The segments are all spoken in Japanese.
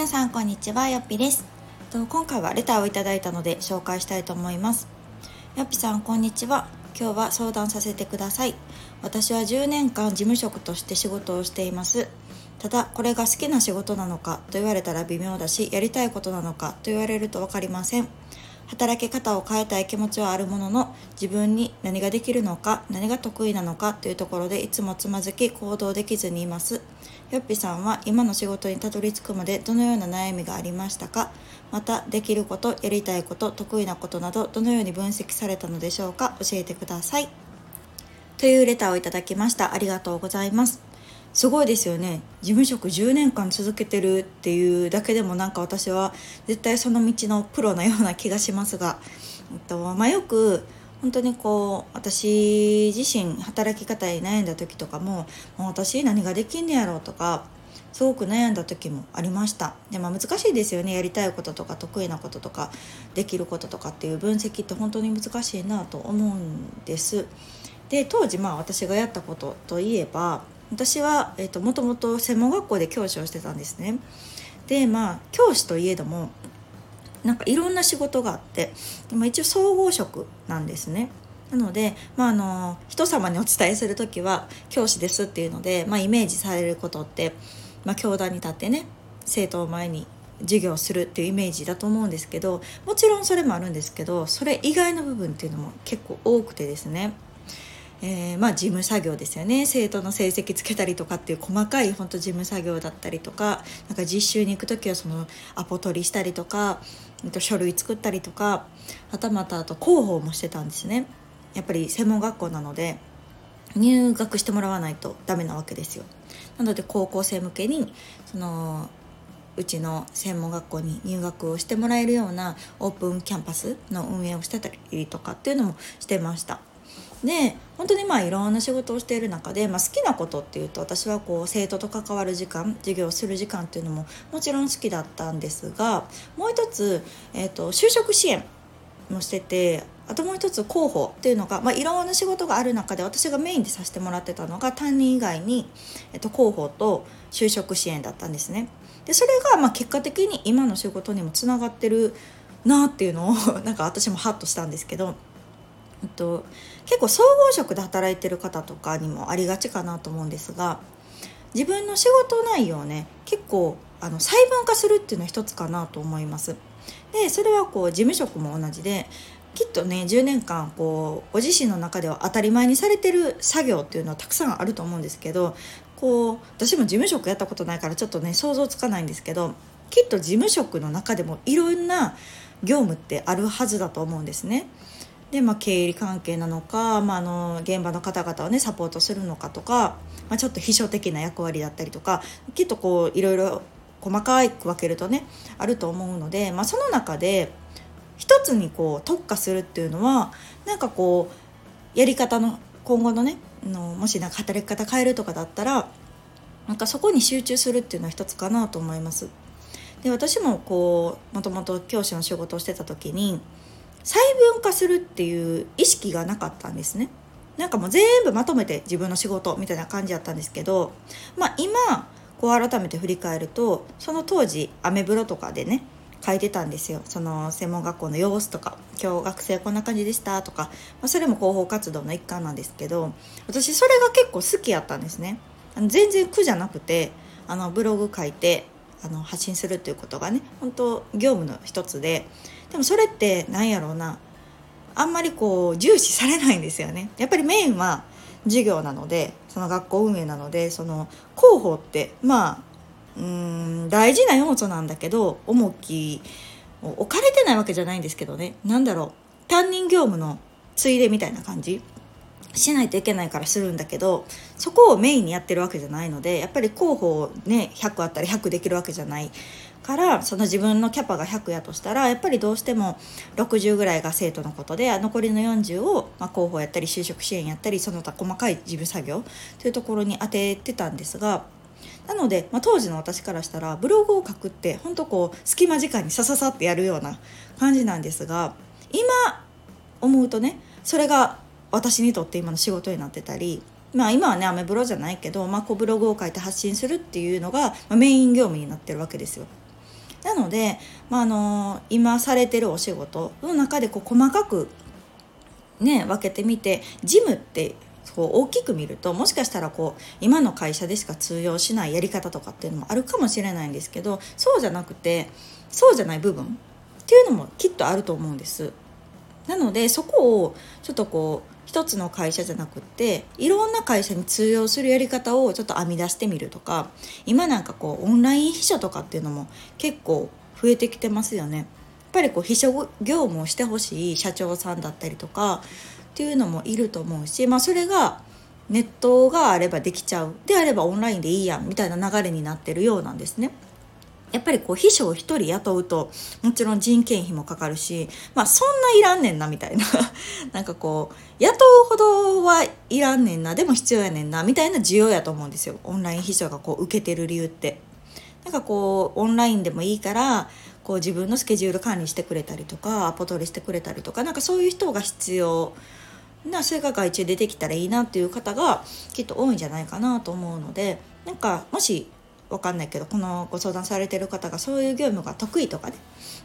皆さんこんにちはよっぴです。と今回はレターをいただいたので紹介したいと思います。よっぴさんこんにちは。今日は相談させてください。私は10年間事務職として仕事をしています。ただこれが好きな仕事なのかと言われたら微妙だしやりたいことなのかと言われると分かりません。働き方を変えたい気持ちはあるものの自分に何ができるのか何が得意なのかというところでいつもつまずき行動できずにいます。よっぴさんは今の仕事にたどり着くまでどのような悩みがありましたか？またできることやりたいこと得意なことなどどのように分析されたのでしょうか？教えてください。というレターをいただきました。ありがとうございます。すごいですよね。事務職10年間続けてるっていうだけでもなんか私は絶対その道のプロのような気がしますが、えっとまあ、よく本当にこう私自身働き方に悩んだ時とかももう私何ができんねやろうとかすごく悩んだ時もありました。でも難しいですよね。やりたいこととか得意なこととかできることとかっていう分析って本当に難しいなと思うんです。で当時まあ私がやったことといえば私は、えーと、もともと専門学校で教師をしてたんですね。でまあ教師といえどもなんかいろんな仕事があってでも一応総合職なんですね。なので、まあ、あの人様にお伝えする時は教師ですっていうので、まあ、イメージされることって、まあ、教壇に立ってね生徒を前に授業するっていうイメージだと思うんですけどもちろんそれもあるんですけどそれ以外の部分っていうのも結構多くてですね。えー、まあ、事務作業ですよね。生徒の成績つけたりとかっていう細かい本当事務作業だったりとかなんか実習に行く時はそのアポ取りしたりとか書類作ったりとかはたまたあと広報もしてたんですね。やっぱり専門学校なので入学してもらわないとダメなわけですよ。なので高校生向けにそのうちの専門学校に入学をしてもらえるようなオープンキャンパスの運営をしてたりとかっていうのもしてました。で本当にまあいろんな仕事をしている中で、まあ、好きなことっていうと私はこう生徒と関わる時間授業をする時間っていうのももちろん好きだったんですがもう一つ、えーと、就職支援もしててあともう一つ広報っていうのが、まあ、いろんな仕事がある中で私がメインでさせてもらってたのが担任以外に、えっと、広報と就職支援だったんですね。でそれがまあ結果的に今の仕事にもつながってるなっていうのをなんか私もハッとしたんですけど。と結構総合職で働いてる方とかにもありがちかなと思うんですが自分の仕事内容をね結構あの細分化するっていうのは一つかなと思います。でそれはこう事務職も同じできっとね10年間こうご自身の中では当たり前にされてる作業っていうのはたくさんあると思うんですけどこう私も事務職やったことないからちょっとね想像つかないんですけどきっと事務職の中でもいろんな業務ってあるはずだと思うんですね。で、まあ、経理関係なのか、まあ、あの現場の方々をねサポートするのかとか、まあ、ちょっと秘書的な役割だったりとかきっとこういろいろ細かく分けるとねあると思うので、まあ、その中で一つにこう特化するっていうのはなんかこうやり方の今後のねのもしなんか働き方変えるとかだったらなんかそこに集中するっていうのは一つかなと思います。で私もこうもともと教師の仕事をしてた時に細分化するっていう意識がなかったんですね。なんかもう全部まとめて自分の仕事みたいな感じだったんですけど、まあ、今こう改めて振り返るとその当時アメブロとかでね書いてたんですよその専門学校の様子とか今日学生こんな感じでしたとか、まあ、それも広報活動の一環なんですけど私それが結構好きやったんですねあの全然苦じゃなくてあのブログ書いてあの発信するっていうことがね本当業務の一つででもそれって何やろうな。あんまりこう重視されないんですよね。やっぱりメインは授業なのでその学校運営なのでその広報ってまあうん大事な要素なんだけど重き置かれてないわけじゃないんですけどね。何だろう。担任業務のついでみたいな感じ。しないといけないからするんだけどそこをメインにやってるわけじゃないのでやっぱり広報ね100あったら100できるわけじゃない。からその自分のキャパが100やとしたらやっぱりどうしても60ぐらいが生徒のことで残りの40を、まあ、広報やったり就職支援やったりその他細かい事務作業というところに当ててたんですがなので、まあ、当時の私からしたらブログを書くって本当こう隙間時間にさささってやるような感じなんですが今思うとねそれが私にとって今の仕事になってたりまあ今はねアメブロじゃないけど、まあ、こうブログを書いて発信するっていうのが、まあ、メイン業務になってるわけですよ。なので、まあ、あの今されてるお仕事の中でこう細かくね分けてみてジムってこう大きく見るともしかしたらこう今の会社でしか通用しないやり方とかっていうのもあるかもしれないんですけどそうじゃなくてそうじゃない部分っていうのもきっとあると思うんです。なのでそこをちょっとこう一つの会社じゃなくっていろんな会社に通用するやり方をちょっと編み出してみるとか今なんかこうオンライン秘書とかっていうのも結構増えてきてますよね。やっぱりこう秘書業務をしてほしい社長さんだったりとかっていうのもいると思うし、まあ、それがネットがあればできちゃうであればオンラインでいいやんみたいな流れになってるようなんですね。やっぱりこう秘書を1人雇うともちろん人件費もかかるしまあそんないらんねんなみたいな なんかこう雇うほどはいらんねんなでも必要やねんなみたいな需要やと思うんですよオンライン秘書がこう受けてる理由って。なんかこうオンラインでもいいからこう自分のスケジュール管理してくれたりとかアポ取りしてくれたりとかなんかそういう人が必要なそれが外注でできたらいいなっていう方がきっと多いんじゃないかなと思うのでなんかもしわかんないけどこのご相談されてる方がそういう業務が得意とかね。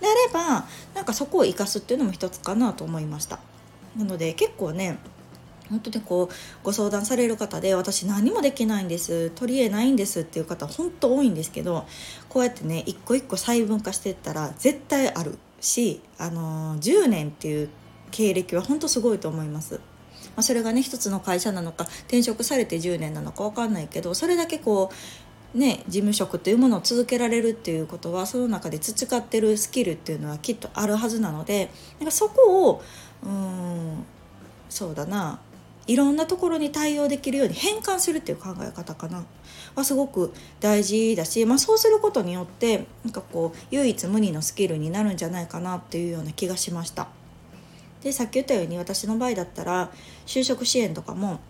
であればなんかそこを生かすっていうのも一つかなと思いました。なので結構ね本当にこうご相談される方で私何もできないんです取り柄ないんですっていう方本当多いんですけどこうやってね一個一個細分化していったら絶対ある。し、あのー、10年っていう経歴は本当すごいと思います。まあ、それがね一つの会社なのか転職されて10年なのか分かんないけどそれだけこうね事務職というものを続けられるっていうことはその中で培ってるスキルっていうのはきっとあるはずなのでなんかそこをうんそうだないろんなところに対応できるように変換するっていう考え方かなはすごく大事だし、まあ、そうすることによってなんかこう唯一無二のスキルになるんじゃないかなっていうような気がしました。でさっき言ったように私の場合だったら就職支援とかも、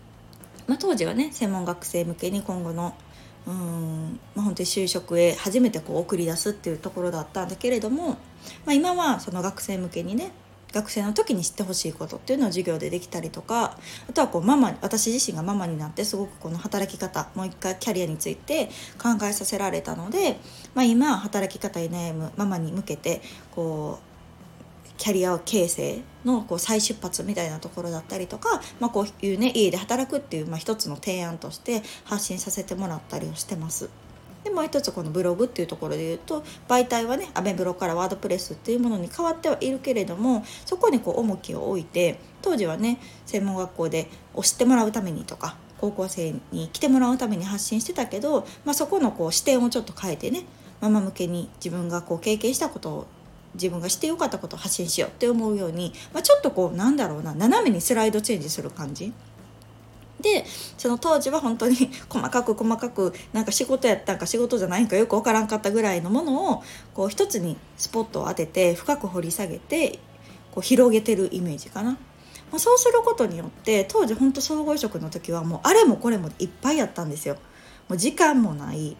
まあ、当時はね専門学生向けに今後のうん、まあ、本当に就職へ初めてこう送り出すっていうところだったんだけれども、まあ、今はその学生向けにね学生の時に知ってほしいことっていうのを授業でできたりとかあとはこうママ私自身がママになってすごくこの働き方もう一回キャリアについて考えさせられたので、まあ、今働き方に悩むママに向けてこうキャリア形成のこう再出発みたいなところだったりとか、まあ、こういうね家で働くっていう、まあ、一つの提案として発信させてもらったりをしてます。でもう一つこのブログっていうところで言うと媒体はねアメブロからワードプレスっていうものに変わってはいるけれどもそこにこう重きを置いて当時はね専門学校で教ってもらうためにとか高校生に来てもらうために発信してたけど、まあ、そこのこう視点をちょっと変えてねママ向けに自分がこう経験したことを自分がしてよかったことを発信しようって思うように、まあ、ちょっとこうなんだろうな斜めにスライドチェンジする感じ。でその当時は本当に 細かく細かくなんか仕事やったんか仕事じゃないんかよく分からんかったぐらいのものをこう一つにスポットを当てて深く掘り下げてこう広げてるイメージかな。ま、そうすることによって当時本当総合職の時はもうあれもこれもいっぱいやったんですよ。もう時間もない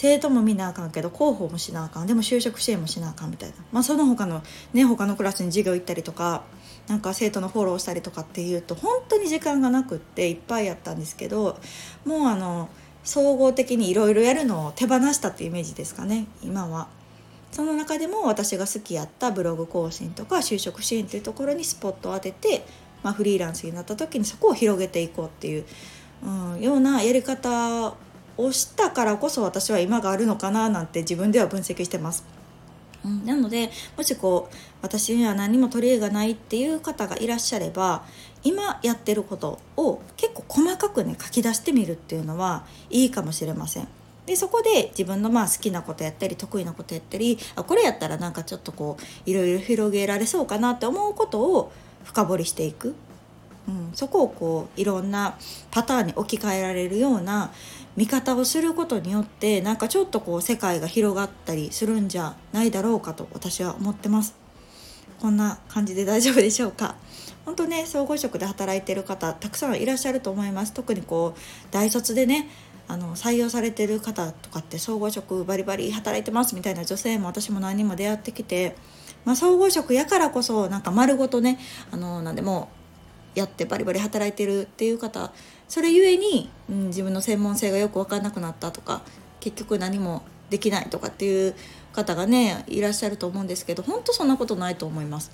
生徒も見なあかんけど広報もしなあかんでも就職支援もしなあかんみたいな、まあ、その他のね他のクラスに授業行ったりとかなんか生徒のフォローしたりとかっていうと本当に時間がなくっていっぱいやったんですけどもうあの総合的にいろいろやるのを手放したっていうイメージですかね今は。その中でも私が好きやったブログ更新とか就職支援っていうところにスポットを当てて、まあ、フリーランスになった時にそこを広げていこうっていう、うん、ようなやり方をしたからこそ私は今があるのかななんて自分では分析してます。うん、なのでもしこう私には何も取り柄がないっていう方がいらっしゃれば今やってることを結構細かくね書き出してみるっていうのはいいかもしれません。でそこで自分のまあ好きなことやったり得意なことやったりあこれやったらなんかちょっとこういろいろ広げられそうかなって思うことを深掘りしていく、うん、そこをこういろんなパターンに置き換えられるような見方をすることによってなんかちょっとこう世界が広がったりするんじゃないだろうかと私は思ってます。こんな感じで大丈夫でしょうか。本当ね総合職で働いてる方たくさんいらっしゃると思います。特にこう大卒でねあの採用されてる方とかって総合職バリバリ働いてますみたいな女性も私も何人も出会ってきて、まあ、総合職やからこそなんか丸ごとねあの何でもやってバリバリ働いてるっていう方それゆえに、うん、自分の専門性がよく分かんなくなったとか結局何もできないとかっていう方がねいらっしゃると思うんですけど本当そんなことないと思います。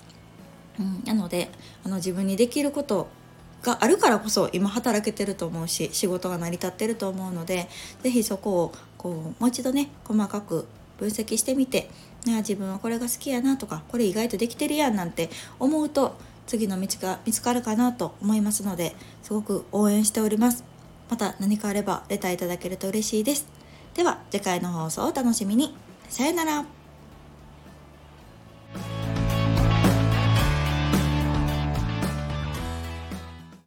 うん、なのであの自分にできることがあるからこそ今働けてると思うし仕事が成り立ってると思うので是非そこをこうもう一度ね細かく分析してみて自分はこれが好きやなとかこれ意外とできてるやんなんて思うと次の道が見つかるかなと思いますのですごく応援しております。また何かあればレターいただけると嬉しいです。では次回の放送をお楽しみに。さよなら。